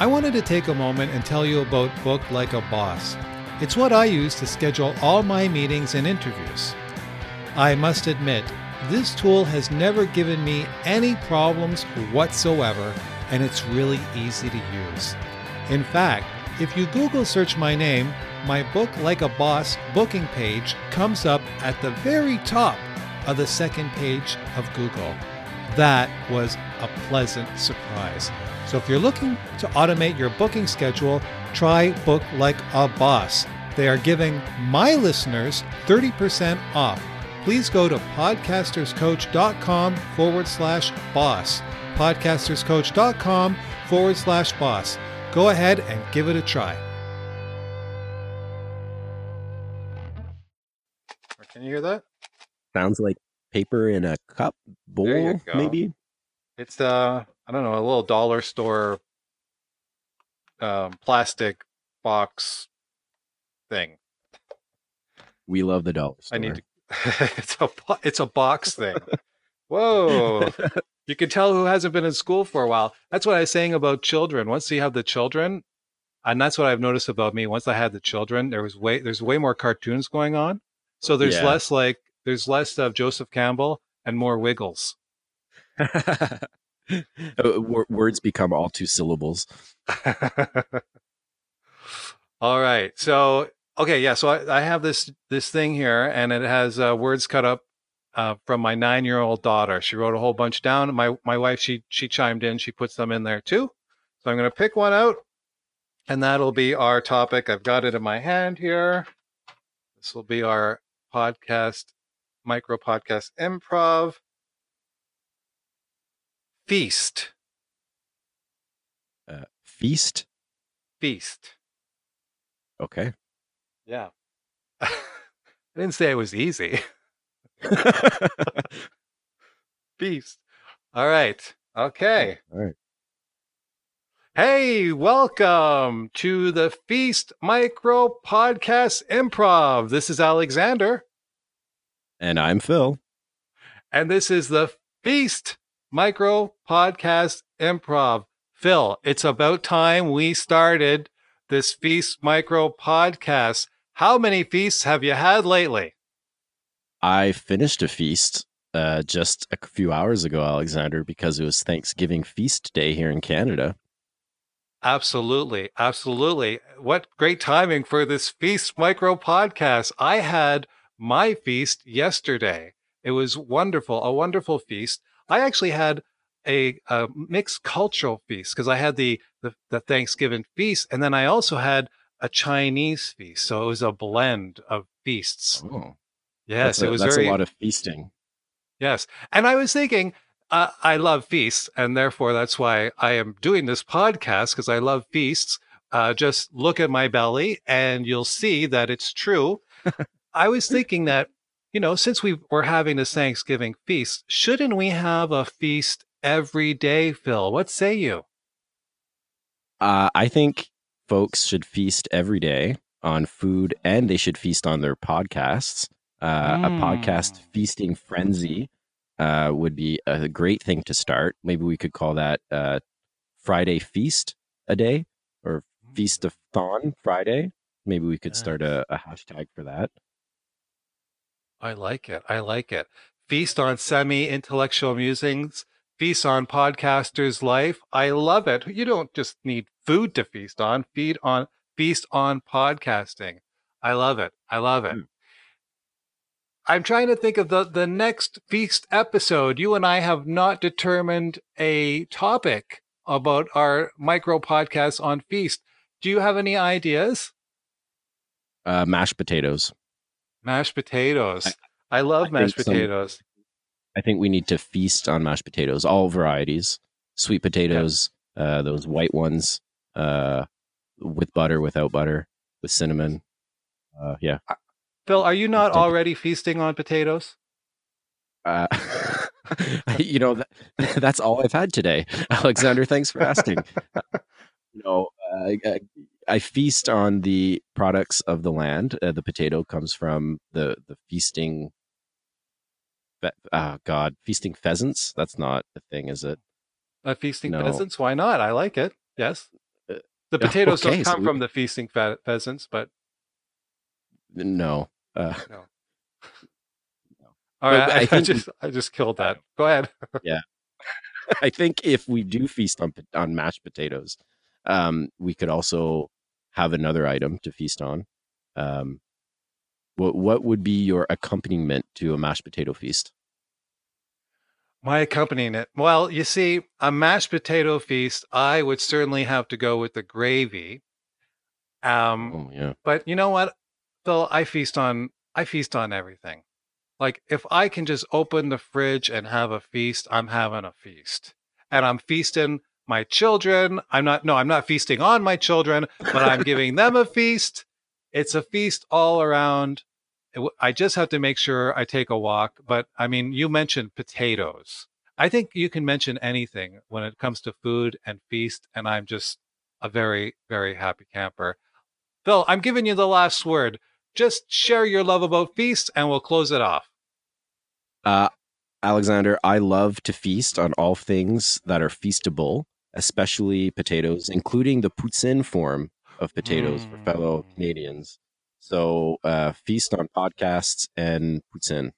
I wanted to take a moment and tell you about Book Like a Boss. It's what I use to schedule all my meetings and interviews. I must admit, this tool has never given me any problems whatsoever, and it's really easy to use. In fact, if you Google search my name, my Book Like a Boss booking page comes up at the very top of the second page of Google. That was a pleasant surprise. So if you're looking to automate your booking schedule, try Book Like a Boss. They are giving my listeners 30% off. Please go to podcasterscoach.com forward slash boss. Podcasterscoach.com forward slash boss. Go ahead and give it a try. Can you hear that? Sounds like paper in a cup bowl, maybe. It's uh, I don't know, a little dollar store um, plastic box thing. We love the dollar store. I need to. it's a it's a box thing. Whoa! you can tell who hasn't been in school for a while. That's what I was saying about children. Once you have the children, and that's what I've noticed about me. Once I had the children, there was way there's way more cartoons going on. So there's yeah. less like there's less of Joseph Campbell and more Wiggles. Uh, words become all two syllables. all right. So okay, yeah. So I, I, have this this thing here, and it has uh, words cut up uh, from my nine year old daughter. She wrote a whole bunch down. My my wife she she chimed in. She puts them in there too. So I'm going to pick one out, and that'll be our topic. I've got it in my hand here. This will be our podcast, micro podcast improv. Feast. Uh, feast? Feast. Okay. Yeah. I didn't say it was easy. Feast. All right. Okay. All right. Hey, welcome to the Feast Micro Podcast Improv. This is Alexander. And I'm Phil. And this is the Feast Micro Podcast Improv. Phil, it's about time we started this Feast Micro Podcast. How many feasts have you had lately? I finished a feast uh, just a few hours ago, Alexander, because it was Thanksgiving feast day here in Canada. Absolutely. Absolutely. What great timing for this Feast Micro podcast. I had my feast yesterday. It was wonderful, a wonderful feast. I actually had a, a mixed cultural feast because I had the, the, the Thanksgiving feast and then I also had a Chinese feast. So it was a blend of feasts. Oh, yes, a, it was that's very, a lot of feasting. Yes. And I was thinking, uh, I love feasts, and therefore that's why I am doing this podcast because I love feasts. Uh, just look at my belly, and you'll see that it's true. I was thinking that, you know, since we were having this Thanksgiving feast, shouldn't we have a feast every day, Phil? What say you? Uh, I think folks should feast every day on food, and they should feast on their podcasts. Uh, mm. A podcast hmm. feasting frenzy uh, would be a great thing to start. Maybe we could call that uh, Friday Feast a day or Feast of Thon Friday. Maybe we could start a, a hashtag for that. I like it. I like it. Feast on semi intellectual musings, feast on podcasters' life. I love it. You don't just need food to feast on, feed on feast on podcasting. I love it. I love it. Mm. I'm trying to think of the, the next feast episode. You and I have not determined a topic about our micro podcast on feast. Do you have any ideas? Uh, mashed potatoes. Mashed potatoes. I, I love I mashed potatoes. Some, I think we need to feast on mashed potatoes, all varieties. Sweet potatoes, okay. uh, those white ones, uh, with butter, without butter, with cinnamon. Uh, yeah. Phil, are you not already feasting on potatoes? Uh, you know, that, that's all I've had today. Alexander, thanks for asking. you know, uh, I, feast on the products of the land. Uh, the potato comes from the the feasting. Oh God, feasting pheasants. That's not a thing, is it? Uh, feasting no. pheasants? Why not? I like it. Yes. Uh, The potatoes Okay, don't so come we- from the feasting fe- pheasants, but No. Uh, no. All right, I I, I just I just killed that. Go ahead. Yeah. I think if we do feast on on mashed potatoes, um, we could also have another item to feast on. Um, what what would be your accompaniment to a mashed potato feast? My accompanying it. Well, you see, a mashed potato feast, I would certainly have to go with the gravy. Um, Oh yeah, but you know what, Phil? I feast on I feast on everything. Like if I can just open the fridge and have a feast, I'm having a feast, and I'm feasting my children. I'm not. No, I'm not feasting on my children, but I'm giving them a feast. It's a feast all around. I just have to make sure I take a walk. But I mean, you mentioned potatoes. I think you can mention anything when it comes to food and feast, and I'm just a very, very happy camper. Phil, I'm giving you the last word. Just share your love about feast, and we'll close it off. uh, Alexander, I love to feast on all things that are feastable, especially potatoes, including the poutine form of potatoes for fellow Mm. Canadians. So uh, feast on podcasts and poutine.